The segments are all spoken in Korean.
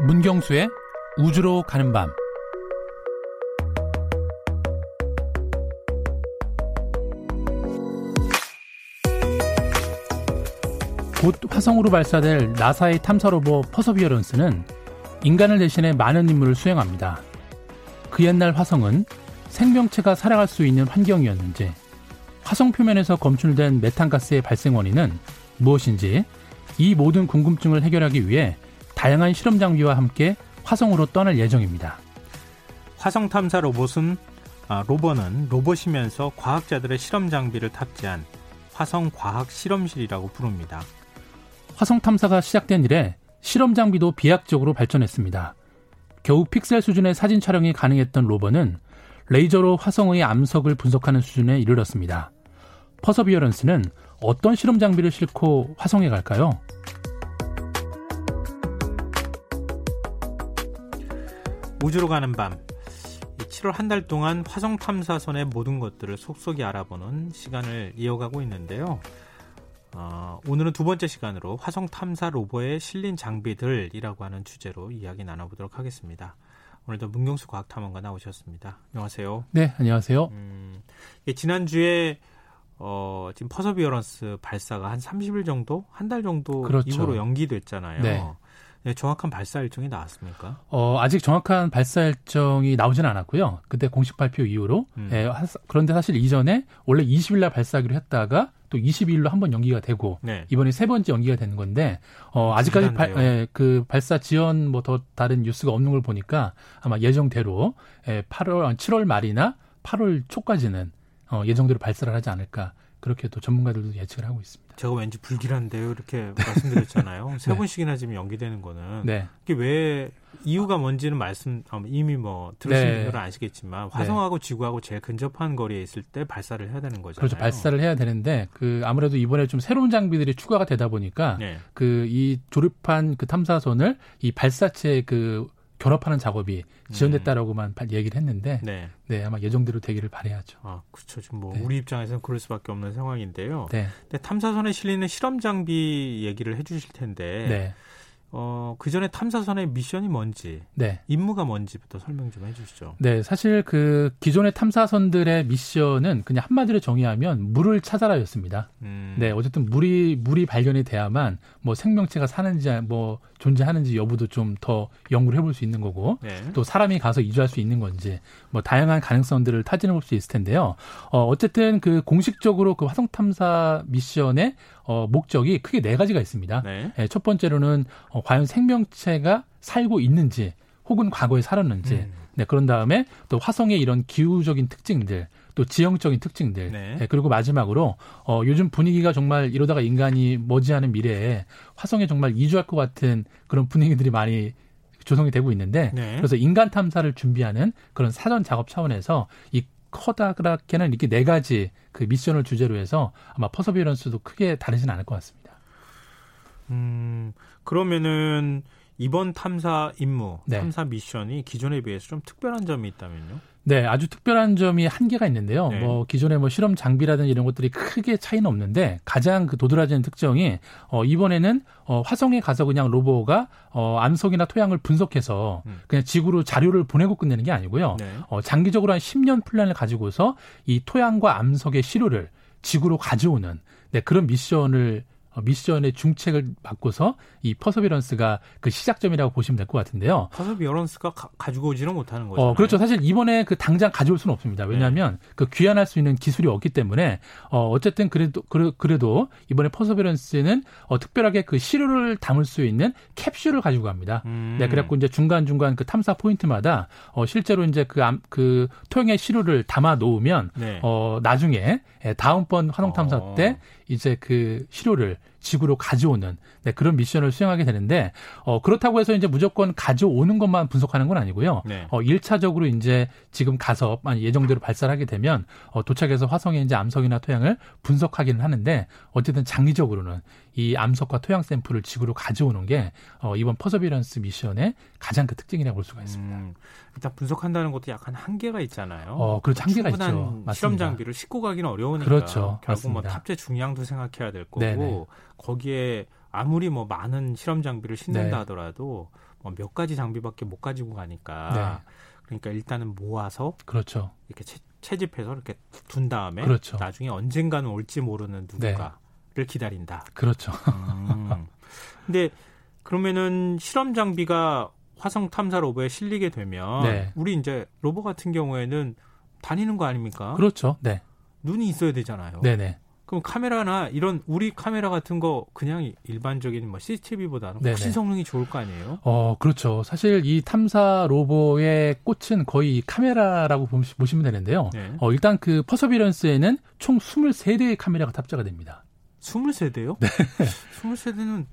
문경수의 우주로 가는 밤 곧 화성으로 발사될 나사의 탐사 로봇 퍼서비어런스는 인간을 대신해 많은 임무를 수행합니다. 그 옛날 화성은 생명체가 살아갈 수 있는 환경이었는지 화성 표면에서 검출된 메탄가스의 발생 원인은 무엇인지 이 모든 궁금증을 해결하기 위해 다양한 실험 장비와 함께 화성으로 떠날 예정입니다. 화성 탐사 로봇은 아, 로버는 로봇이면서 과학자들의 실험 장비를 탑재한 화성 과학 실험실이라고 부릅니다. 화성 탐사가 시작된 이래 실험 장비도 비약적으로 발전했습니다. 겨우 픽셀 수준의 사진 촬영이 가능했던 로버는 레이저로 화성의 암석을 분석하는 수준에 이르렀습니다. 퍼서비어런스는 어떤 실험 장비를 싣고 화성에 갈까요? 우주로 가는 밤 7월 한 달 동안 화성 탐사선의 모든 것들을 속속이 알아보는 시간을 이어가고 있는데요. 어, 오늘은 두 번째 시간으로 화성 탐사 로버에 실린 장비들이라고 하는 주제로 이야기 나눠보도록 하겠습니다. 오늘도 문경수 과학탐험가 나오셨습니다. 안녕하세요. 네, 안녕하세요. 음, 예, 지난주에 어, 지금 퍼서비어런스 발사가 한 30일 정도, 한 달 정도 그렇죠. 이후로 연기됐잖아요. 네. 네, 정확한 발사 일정이 나왔습니까? 어, 아직 정확한 발사 일정이 나오지는 않았고요. 그때 공식 발표 이후로. 음. 예, 그런데 사실 이전에 원래 20일 날 발사하기로 했다가 또 22일로 한 번 연기가 되고 네. 이번에 세 번째 연기가 되는 건데 어, 아직까지 발, 예, 그 발사 지연 뭐 더 다른 뉴스가 없는 걸 보니까 아마 예정대로 예, 8월 7월 말이나 8월 초까지는 어, 예정대로 발사를 하지 않을까 그렇게 또 전문가들도 예측을 하고 있습니다. 제가 왠지 불길한데요. 이렇게 말씀드렸잖아요. 세 네. 번씩이나 지금 연기되는 거는 네. 이게 왜 이유가 뭔지는 말씀 어, 이미 뭐 들으신 네. 분들은 아시겠지만 화성하고 네. 지구하고 제일 근접한 거리에 있을 때 발사를 해야 되는 거잖아요. 그렇죠. 발사를 해야 되는데 그 아무래도 이번에 좀 새로운 장비들이 추가가 되다 보니까 네. 그이 조립한 그 탐사선을 이 발사체 그 결합하는 작업이 지연됐다라고만 음. 얘기를 했는데 네. 네. 아마 예정대로 되기를 바래야죠. 아 그렇죠. 지금 뭐 네. 우리 입장에서는 그럴 수밖에 없는 상황인데요. 네. 근데 탐사선에 실리는 실험 장비 얘기를 해주실 텐데 네. 어, 그 전에 탐사선의 미션이 뭔지, 네. 임무가 뭔지부터 설명 좀 해주시죠. 네, 사실 그 기존의 탐사선들의 미션은 그냥 한마디로 정의하면 물을 찾아라였습니다. 음. 네, 어쨌든 물이 물이 발견이 돼야만 뭐 생명체가 사는지 뭐 존재하는지 여부도 좀 더 연구를 해볼 수 있는 거고, 네. 또 사람이 가서 이주할 수 있는 건지 뭐 다양한 가능성들을 타진해 볼 수 있을 텐데요. 어, 어쨌든 그 공식적으로 그 화성 탐사 미션의 어, 목적이 크게 네 가지가 있습니다. 네. 네, 첫 번째로는 어, 과연 생명체가 살고 있는지 혹은 과거에 살았는지 음. 네, 그런 다음에 또 화성의 이런 기후적인 특징들, 또 지형적인 특징들, 네. 네, 그리고 마지막으로 어, 요즘 분위기가 정말 이러다가 인간이 머지않은 미래에 화성에 정말 이주할 것 같은 그런 분위기들이 많이 조성이 되고 있는데 네. 그래서 인간 탐사를 준비하는 그런 사전 작업 차원에서 이 커다랗게는 이렇게 네 가지 그 미션을 주제로 해서 아마 퍼서비런스도 크게 다르지는 않을 것 같습니다. 음, 그러면은 이번 탐사 임무, 네. 탐사 미션이 기존에 비해서 좀 특별한 점이 있다면요? 네, 아주 특별한 점이 한계가 있는데요. 네. 뭐 기존의 뭐 실험 장비라든지 이런 것들이 크게 차이는 없는데 가장 그 도드라지는 특징이 어 이번에는 어 화성에 가서 그냥 로버가 어 암석이나 토양을 분석해서 음. 그냥 지구로 자료를 보내고 끝내는 게 아니고요. 네. 어 장기적으로 한 10년 플랜을 가지고서 이 토양과 암석의 시료를 지구로 가져오는 네, 그런 미션을 어, 미션의 중책을 맡고서 이 퍼서비런스가 그 시작점이라고 보시면 될 것 같은데요. 퍼서비런스가 가, 지고 오지는 못하는 거죠. 어, 그렇죠. 사실 이번에 그 당장 가져올 수는 없습니다. 왜냐하면 네. 그 귀환할 수 있는 기술이 없기 때문에 어, 어쨌든 그래도 그래, 도 이번에 퍼서비런스는 어, 특별하게 그 시료를 담을 수 있는 캡슐을 가지고 갑니다. 음. 네, 그래갖고 이제 중간 중간 그 탐사 포인트마다 어, 실제로 이제 그, 암, 그 토양의 시료를 담아 놓으면 네. 어, 나중에 예, 다음번 화성 탐사 어. 때 이제 그 시료를 지구로 가져오는 네, 그런 미션을 수행하게 되는데 어, 그렇다고 해서 이제 무조건 가져오는 것만 분석하는 건 아니고요. 네. 어, 1차적으로 이제 지금 가서 예정대로 발사를 하게 되면 어, 도착해서 화성에 이제 암석이나 토양을 분석하기는 하는데 어쨌든 장기적으로는 이 암석과 토양 샘플을 지구로 가져오는 게 어, 이번 퍼서비런스 미션의 가장 그 특징이라고 볼 수가 있습니다. 음, 일단 분석한다는 것도 약간 한계가 있잖아요. 어, 그렇죠. 한계가 있죠. 실험 장비를 싣고 가기는 어려우니까 그렇죠. 결국 뭐 맞습니다. 뭐 탑재 중량도 생각해야 될 거고 네네. 거기에 아무리 뭐 많은 실험 장비를 싣는다 네. 하더라도 어, 몇 가지 장비밖에 못 가지고 가니까 네. 그러니까 일단은 모아서 그렇죠. 이렇게 채, 채집해서 이렇게 둔 다음에 그렇죠. 나중에 언젠가는 올지 모르는 누군가를 네. 기다린다. 그렇죠. 음. 근데 그러면은 실험 장비가 화성 탐사 로버에 실리게 되면 네. 우리 이제 로버 같은 경우에는 다니는 거 아닙니까? 그렇죠. 네. 눈이 있어야 되잖아요. 네네. 그럼 카메라나 이런 우리 카메라 같은 거 그냥 일반적인 뭐 CCTV보다는 훨씬 네네. 성능이 좋을 거 아니에요? 어, 그렇죠. 사실 이 탐사 로봇의 꽃은 거의 카메라라고 보시면 되는데요. 네. 어, 일단 그 퍼서비런스에는 총 23대의 카메라가 탑재가 됩니다. 23대요? 네. 23대는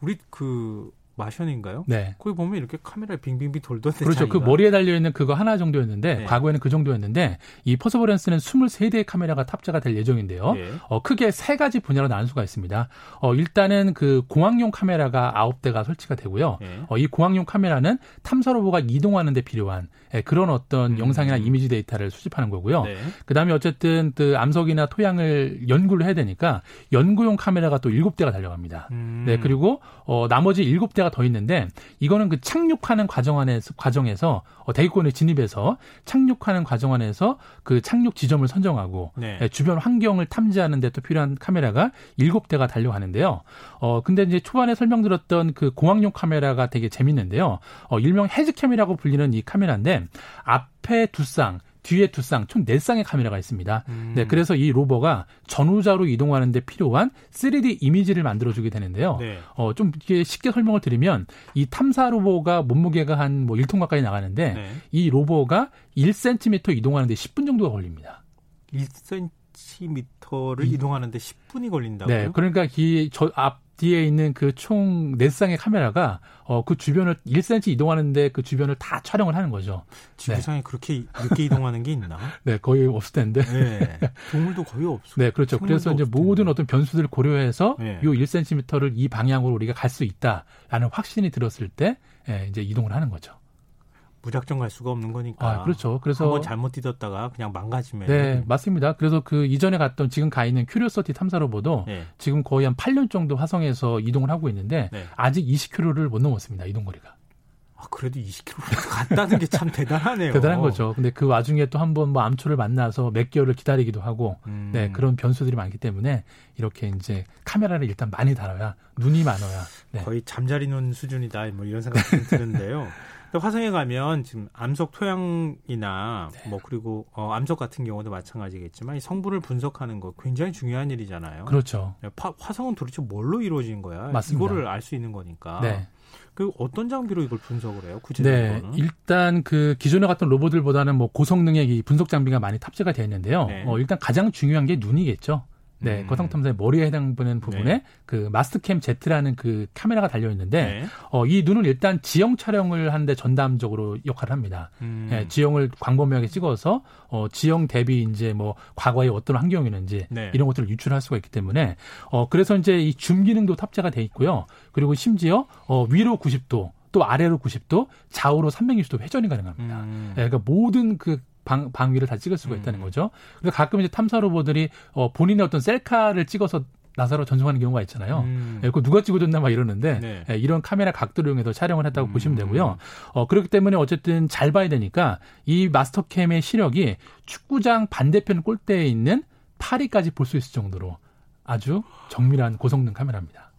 우리 그 마션인가요? 네. 거기 보면 이렇게 카메라에 빙빙빙 돌던데 그렇죠. 자기가. 그 머리에 달려 있는 그거 하나 정도였는데 네. 과거에는 그 정도였는데 이 퍼서버런스는 23대의 카메라가 탑재가 될 예정인데요. 네. 어, 크게 세 가지 분야로 나눌 수가 있습니다. 어, 일단은 그 공항용 카메라가 9대가 설치가 되고요. 네. 어, 이 공항용 카메라는 탐사 로봇가 이동하는 데 필요한 예, 그런 어떤 음. 영상이나 이미지 데이터를 수집하는 거고요. 네. 그다음에 어쨌든 그 암석이나 토양을 연구를 해야 되니까 연구용 카메라가 또 7대가 달려갑니다. 음. 네, 그리고 어 나머지 7대 1대가 더 있는데 이거는 그 착륙하는 과정 안에서 과정에서 어, 대기권에 진입해서 착륙하는 과정 안에서 그 착륙 지점을 선정하고 네. 예, 주변 환경을 탐지하는 데 또 필요한 카메라가 7대가 달려가는데요. 어 근데 이제 초반에 설명드렸던 그 공항용 카메라가 되게 재밌는데요. 어 일명 헤즈캠이라고 불리는 이 카메라인데 앞에 두 쌍, 뒤에 두 쌍, 총 네 쌍의 카메라가 있습니다. 음. 네, 그래서 이 로버가 전후자로 이동하는 데 필요한 3D 이미지를 만들어주게 되는데요. 네. 어, 좀 쉽게 설명을 드리면 이 탐사 로버가 몸무게가 한 뭐 1톤 가까이 나가는데 네. 이 로버가 1cm 이동하는데 10분 정도가 걸립니다. 1cm를 이동하는데 10분이 걸린다고요? 네, 그러니까 이저앞 뒤에 있는 그 총 네쌍의 카메라가 어, 그 주변을 1cm 이동하는데 그 주변을 다 촬영을 하는 거죠. 지구상에 네. 그렇게 늦게 이동하는 게 있나? 네, 거의 없을 텐데. 네. 동물도 거의 없어. 네, 그렇죠. 그래서 이제 모든 어떤 변수들을 고려해서 네. 요 1cm를 이 방향으로 우리가 갈 수 있다라는 확신이 들었을 때 예, 이제 이동을 하는 거죠. 무작정 갈 수가 없는 거니까. 아, 그렇죠. 그래서 한번 잘못 뛰었다가 그냥 망가지면. 네, 맞습니다. 그래서 그 이전에 갔던 지금 가 있는 큐리오서티 탐사로보도 네. 지금 거의 한 8년 정도 화성에서 이동을 하고 있는데 네. 아직 20km를 못 넘었습니다. 이동 거리가. 아, 그래도 20km 갔다는 게 참 대단하네요. 대단한 거죠. 근데 그 와중에 또 한번 뭐 암초를 만나서 몇 개월을 기다리기도 하고, 음. 네, 그런 변수들이 많기 때문에 이렇게 이제 카메라를 일단 많이 달아야 눈이 많아야. 네. 거의 잠자리 눈 수준이다. 뭐 이런 생각이 드는데요. 화성에 가면 지금 암석 토양이나 네. 뭐 그리고 어, 암석 같은 경우도 마찬가지겠지만 이 성분을 분석하는 거 굉장히 중요한 일이잖아요. 그렇죠. 네, 파, 화성은 도대체 뭘로 이루어진 거야? 맞습니다. 이거를 알 수 있는 거니까. 네. 그 어떤 장비로 이걸 분석을 해요? 구체적으로 네, 일단 그 기존에 갔던 로봇들보다는 뭐 고성능의 분석 장비가 많이 탑재가 되어 있는데요. 네. 어, 일단 가장 중요한 게 눈이겠죠. 네, 음. 거성 탐사의 머리에 해당되는 부분에 네. 그 마스트캠 Z라는 그 카메라가 달려 있는데 네. 어, 이 눈을 일단 지형 촬영을 하는데 전담적으로 역할을 합니다. 음. 네, 지형을 광범위하게 찍어서 어, 지형 대비 이제 뭐 과거에 어떤 환경이었는지 네. 이런 것들을 유출할 수가 있기 때문에 어, 그래서 이제 이 줌 기능도 탑재가 돼 있고요. 그리고 심지어 어, 위로 90도 또 아래로 90도, 좌우로 360도 회전이 가능합니다. 음. 네, 그러니까 모든 그 방, 방위를 다 찍을 수가 있다는 음. 거죠. 그래서 가끔 이제 탐사 로봇들이 어, 본인의 어떤 셀카를 찍어서 나사로 전송하는 경우가 있잖아요. 음. 예, 그 누가 찍어줬나 막 이러는데 네. 예, 이런 카메라 각도를 이용해서 촬영을 했다고 음. 보시면 되고요. 어, 그렇기 때문에 어쨌든 잘 봐야 되니까 이 마스터캠의 시력이 축구장 반대편 골대에 있는 파리까지 볼 수 있을 정도로 아주 정밀한 고성능 카메라입니다.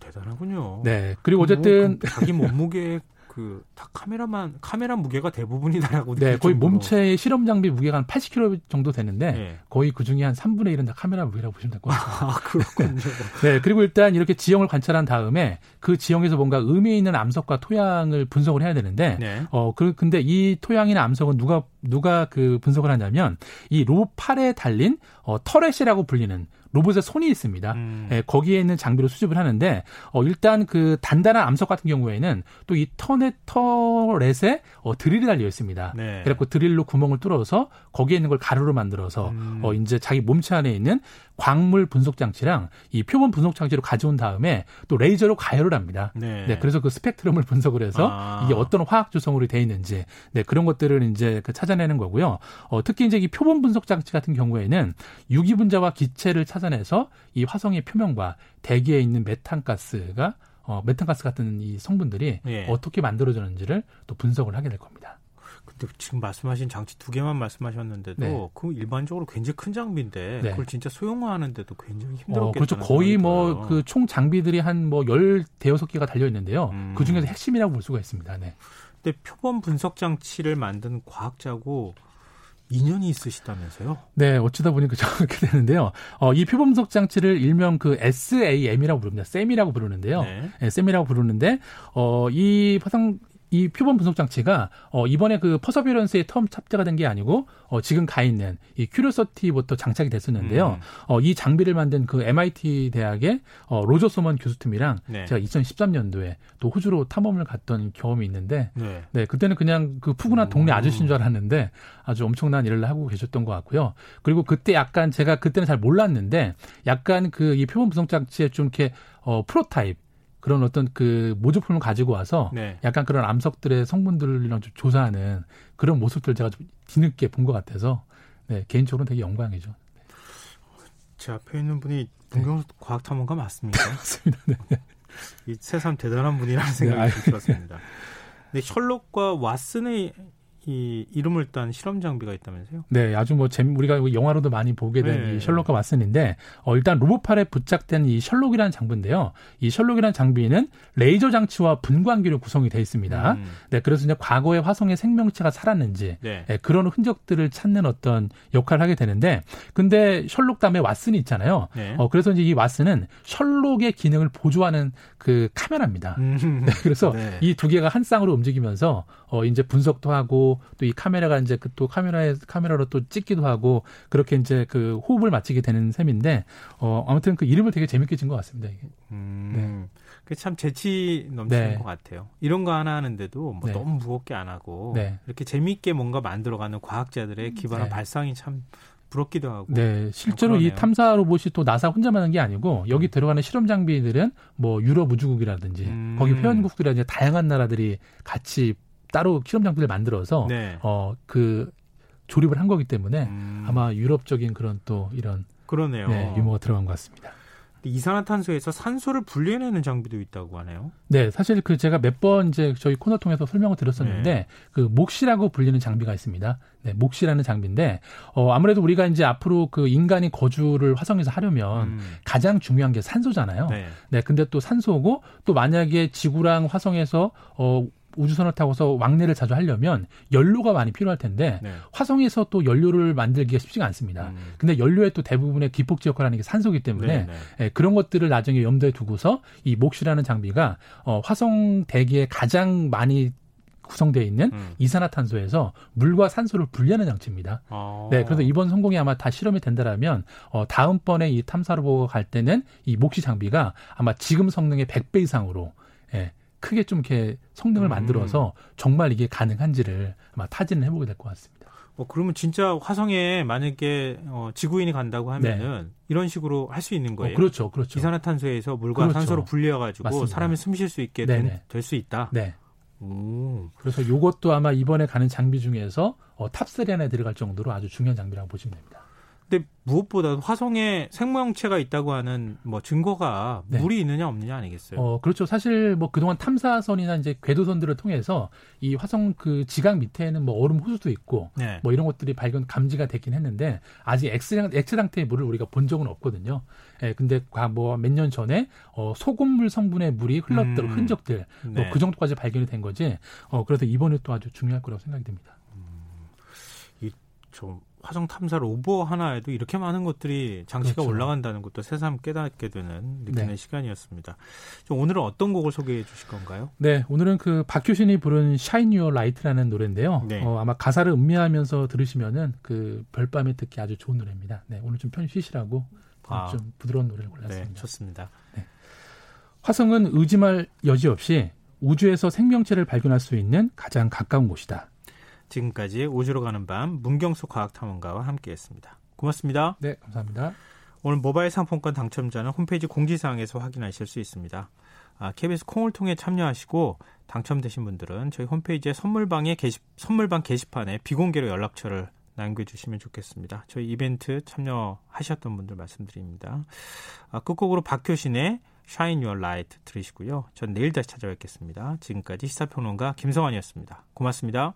대단하군요. 네. 그리고 어쨌든 뭐, 자기 몸무게 그 다 카메라만 카메라 무게가 대부분이다라고 네 거의 몸체의 실험 장비 무게가 한 80kg 정도 되는데 네. 거의 그 중에 한 3분의 1은 다 카메라 무게라고 보시면 될 것 같아요. 아 그렇군요. 네 그리고 일단 이렇게 지형을 관찰한 다음에 그 지형에서 뭔가 의미 있는 암석과 토양을 분석을 해야 되는데 네. 어 그, 근데 이 토양이나 암석은 누가 누가 그 분석을 하냐면 이 로팔에 달린 어 터렛이라고 불리는 로봇의 손이 있습니다. 음. 예, 거기에 있는 장비로 수집을 하는데 어, 일단 그 단단한 암석 같은 경우에는 또 이 터넷 터렛에 어, 드릴이 달려 있습니다. 네. 그래갖고 드릴로 구멍을 뚫어서 거기에 있는 걸 가루로 만들어서 음. 어, 이제 자기 몸체 안에 있는 광물 분석 장치랑 이 표본 분석 장치로 가져온 다음에 또 레이저로 가열을 합니다. 네. 네 그래서 그 스펙트럼을 분석을 해서 아. 이게 어떤 화학 조성으로 돼 있는지 네, 그런 것들을 이제 그 찾아내는 거고요. 어, 특히 이제 이 표본 분석 장치 같은 경우에는 유기분자와 기체를 찾아내서 이 화성의 표면과 대기에 있는 메탄가스가 어, 메탄가스 같은 이 성분들이 예. 어떻게 만들어졌는지를 또 분석을 하게 될 겁니다. 근데 지금 말씀하신 장치 두 개만 말씀하셨는데도 네. 그 일반적으로 굉장히 큰 장비인데 네. 그걸 진짜 소형화하는데도 굉장히 힘들었겠다. 어, 그렇죠. 거의 뭐 그 총 장비들이 한 뭐 열 대여섯 개가 달려 있는데요. 음. 그 중에서 핵심이라고 볼 수가 있습니다. 네. 근데 표본 분석 장치를 만든 과학자고 인연이 있으시다면서요? 네, 어쩌다 보니까 그렇게 되는데요. 어, 이 표범석 장치를 일명 그 SAM이라고 부릅니다. SAM이라고 부르는데요. 네. 네, SAM이라고 부르는데, 어, 이 화성, 이 표본 분석 장치가 어 이번에 그 퍼서비런스에 처음 탑재가 된 게 아니고 어 지금 가 있는 이 큐리오서티부터 장착이 됐었는데요. 음. 어이 장비를 만든 그 MIT 대학의 어 로저 소먼 교수팀이랑 네. 제가 2013년도에 또 호주로 탐험을 갔던 경험이 있는데 네, 네 그때는 그냥 그 푸근한 동네 아저씨인 줄 알았는데 아주 엄청난 일을 하고 계셨던 것 같고요. 그리고 그때 약간 제가 그때는 잘 몰랐는데 약간 그 이 표본 분석 장치에 좀 이렇게 어 프로타입 그런 어떤 그 모조품을 가지고 와서 네. 약간 그런 암석들의 성분들이랑 좀 조사하는 그런 모습들 제가 좀 뒤늦게 본 것 같아서 네, 개인적으로는 되게 영광이죠. 제 앞에 있는 분이 문경 네. 과학탐험가 맞습니까? 맞습니다. 네. 이 새삼 대단한 분이라는 생각이 네, 들었습니다. 근데 셜록과 왓슨의 이 이름을 딴 실험 장비가 있다면서요? 네, 아주 뭐 재미 우리가 영화로도 많이 보게 된이 네. 셜록과 왓슨인데 어, 일단 로봇팔에 부착된 이 셜록이라는 장비인데요. 이 셜록이라는 장비는 레이저 장치와 분광기로 구성이 되어 있습니다. 음. 네, 그래서 이제 과거에 화성의 생명체가 살았는지 네. 네, 그런 흔적들을 찾는 어떤 역할을 하게 되는데, 근데 셜록 다음에 왓슨이 있잖아요. 네. 어, 그래서 이제 이 왓슨은 셜록의 기능을 보조하는 그 카메라입니다. 음. 네, 그래서 네. 이두 개가 한 쌍으로 움직이면서 어, 이제 분석도 하고 또 이 카메라가 이제 그 또 카메라에 카메라로 또 찍기도 하고 그렇게 이제 그 호흡을 맞추게 되는 셈인데 어 아무튼 그 이름을 되게 재밌게 진 것 같습니다. 이게. 음. 네. 그참 재치 넘치는 네. 것 같아요. 이런 거 하나 하는데도 뭐 네. 너무 무겁게 안 하고 네. 이렇게 재미있게 뭔가 만들어가는 과학자들의 기발한 네. 발상이 참 부럽기도 하고. 네, 실제로 이 탐사 로봇이 또 나사 혼자만 한 게 아니고 여기 음. 들어가는 실험 장비들은 뭐 유럽 우주국이라든지 음. 거기 회원국들이라든지 다양한 나라들이 같이 따로 실험 장비를 만들어서 네. 어그 조립을 한 거기 때문에 음. 아마 유럽적인 그런 또 이런 그러네요. 네, 유머가 들어간 것 같습니다. 이산화탄소에서 산소를 분리해내는 장비도 있다고 하네요. 네, 사실 그 제가 몇 번 이제 저희 코너 통해서 설명을 드렸었는데 네. 그 몫이라고 불리는 장비가 있습니다. 네, 몫이라는 장비인데 어 아무래도 우리가 이제 앞으로 그 인간이 거주를 화성에서 하려면 음. 가장 중요한 게 산소잖아요. 네. 네, 근데 또 산소고 또 만약에 지구랑 화성에서 어 우주선을 타고서 왕래를 자주 하려면 연료가 많이 필요할 텐데 네. 화성에서 또 연료를 만들기가 쉽지가 않습니다. 음. 근데 연료의 또 대부분의 기폭제 역할을 하는 게 산소기 때문에 네, 네. 예, 그런 것들을 나중에 염두에 두고서 이 몫이라는 장비가 어, 화성 대기에 가장 많이 구성되어 있는 음. 이산화탄소에서 물과 산소를 분리하는 장치입니다. 아. 네, 그래서 이번 성공이 아마 다 실험이 된다라면 어, 다음번에 이 탐사로 보고 갈 때는 이 몫이 장비가 아마 지금 성능의 100배 이상으로 예, 크게 좀 이렇게 성능을 음. 만들어서 정말 이게 가능한지를 아마 타진을 해보게 될 것 같습니다. 어, 그러면 진짜 화성에 만약에 어, 지구인이 간다고 하면은 네. 이런 식으로 할 수 있는 거예요. 어, 그렇죠, 그렇죠. 이산화탄소에서 물과 그렇죠. 산소로 분리해가지고 사람이 숨 쉴 수 있게 될 수 있다. 네. 오. 그래서 이것도 아마 이번에 가는 장비 중에서 어, top 3 안에 들어갈 정도로 아주 중요한 장비라고 보시면 됩니다. 근데 무엇보다 화성에 생명체가 있다고 하는 뭐 증거가 네. 물이 있느냐 없느냐 아니겠어요? 어, 그렇죠. 사실 뭐 그동안 탐사선이나 이제 궤도선들을 통해서 이 화성 그 지각 밑에는 뭐 얼음 호수도 있고 네. 뭐 이런 것들이 발견 감지가 됐긴 했는데 아직 액체, 액체 상태의 물을 우리가 본 적은 없거든요. 예, 근데 뭐몇 년 전에 어 소금물 성분의 물이 흘렀던 음. 흔적들 뭐 네. 뭐그 정도까지 발견이 된 거지. 어 그래서 이번에 또 아주 중요할 거라고 생각이 됩니다. 음. 이좀 화성 탐사 로버 하나에도 이렇게 많은 것들이 장치가 그렇죠. 올라간다는 것도 새삼 깨닫게 되는 느끼는 네. 시간이었습니다. 오늘은 어떤 곡을 소개해 주실 건가요? 네, 오늘은 그 박효신이 부른 Shine Your Light라는 노래인데요. 네. 어, 아마 가사를 음미하면서 들으시면은 그 별밤에 듣기 아주 좋은 노래입니다. 네, 오늘 좀 편히 쉬시라고 아. 좀 부드러운 노래를 골랐습니다. 네, 좋습니다. 네. 화성은 의심할 여지 없이 우주에서 생명체를 발견할 수 있는 가장 가까운 곳이다. 지금까지 우주로 가는 밤 문경수 과학탐험가와 함께했습니다. 고맙습니다. 네, 감사합니다. 오늘 모바일 상품권 당첨자는 홈페이지 공지사항에서 확인하실 수 있습니다. 아, KBS 콩을 통해 참여하시고 당첨되신 분들은 저희 홈페이지에 선물방에 게시, 선물방 게시판에 비공개로 연락처를 남겨주시면 좋겠습니다. 저희 이벤트 참여하셨던 분들 말씀드립니다. 아, 끝곡으로 박효신의 Shine Your Light 들으시고요. 전 내일 다시 찾아뵙겠습니다. 지금까지 시사평론가 김성환이었습니다. 고맙습니다.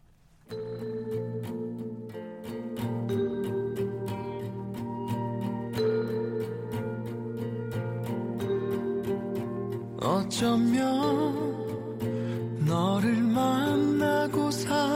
어쩌면 너를 만나고 사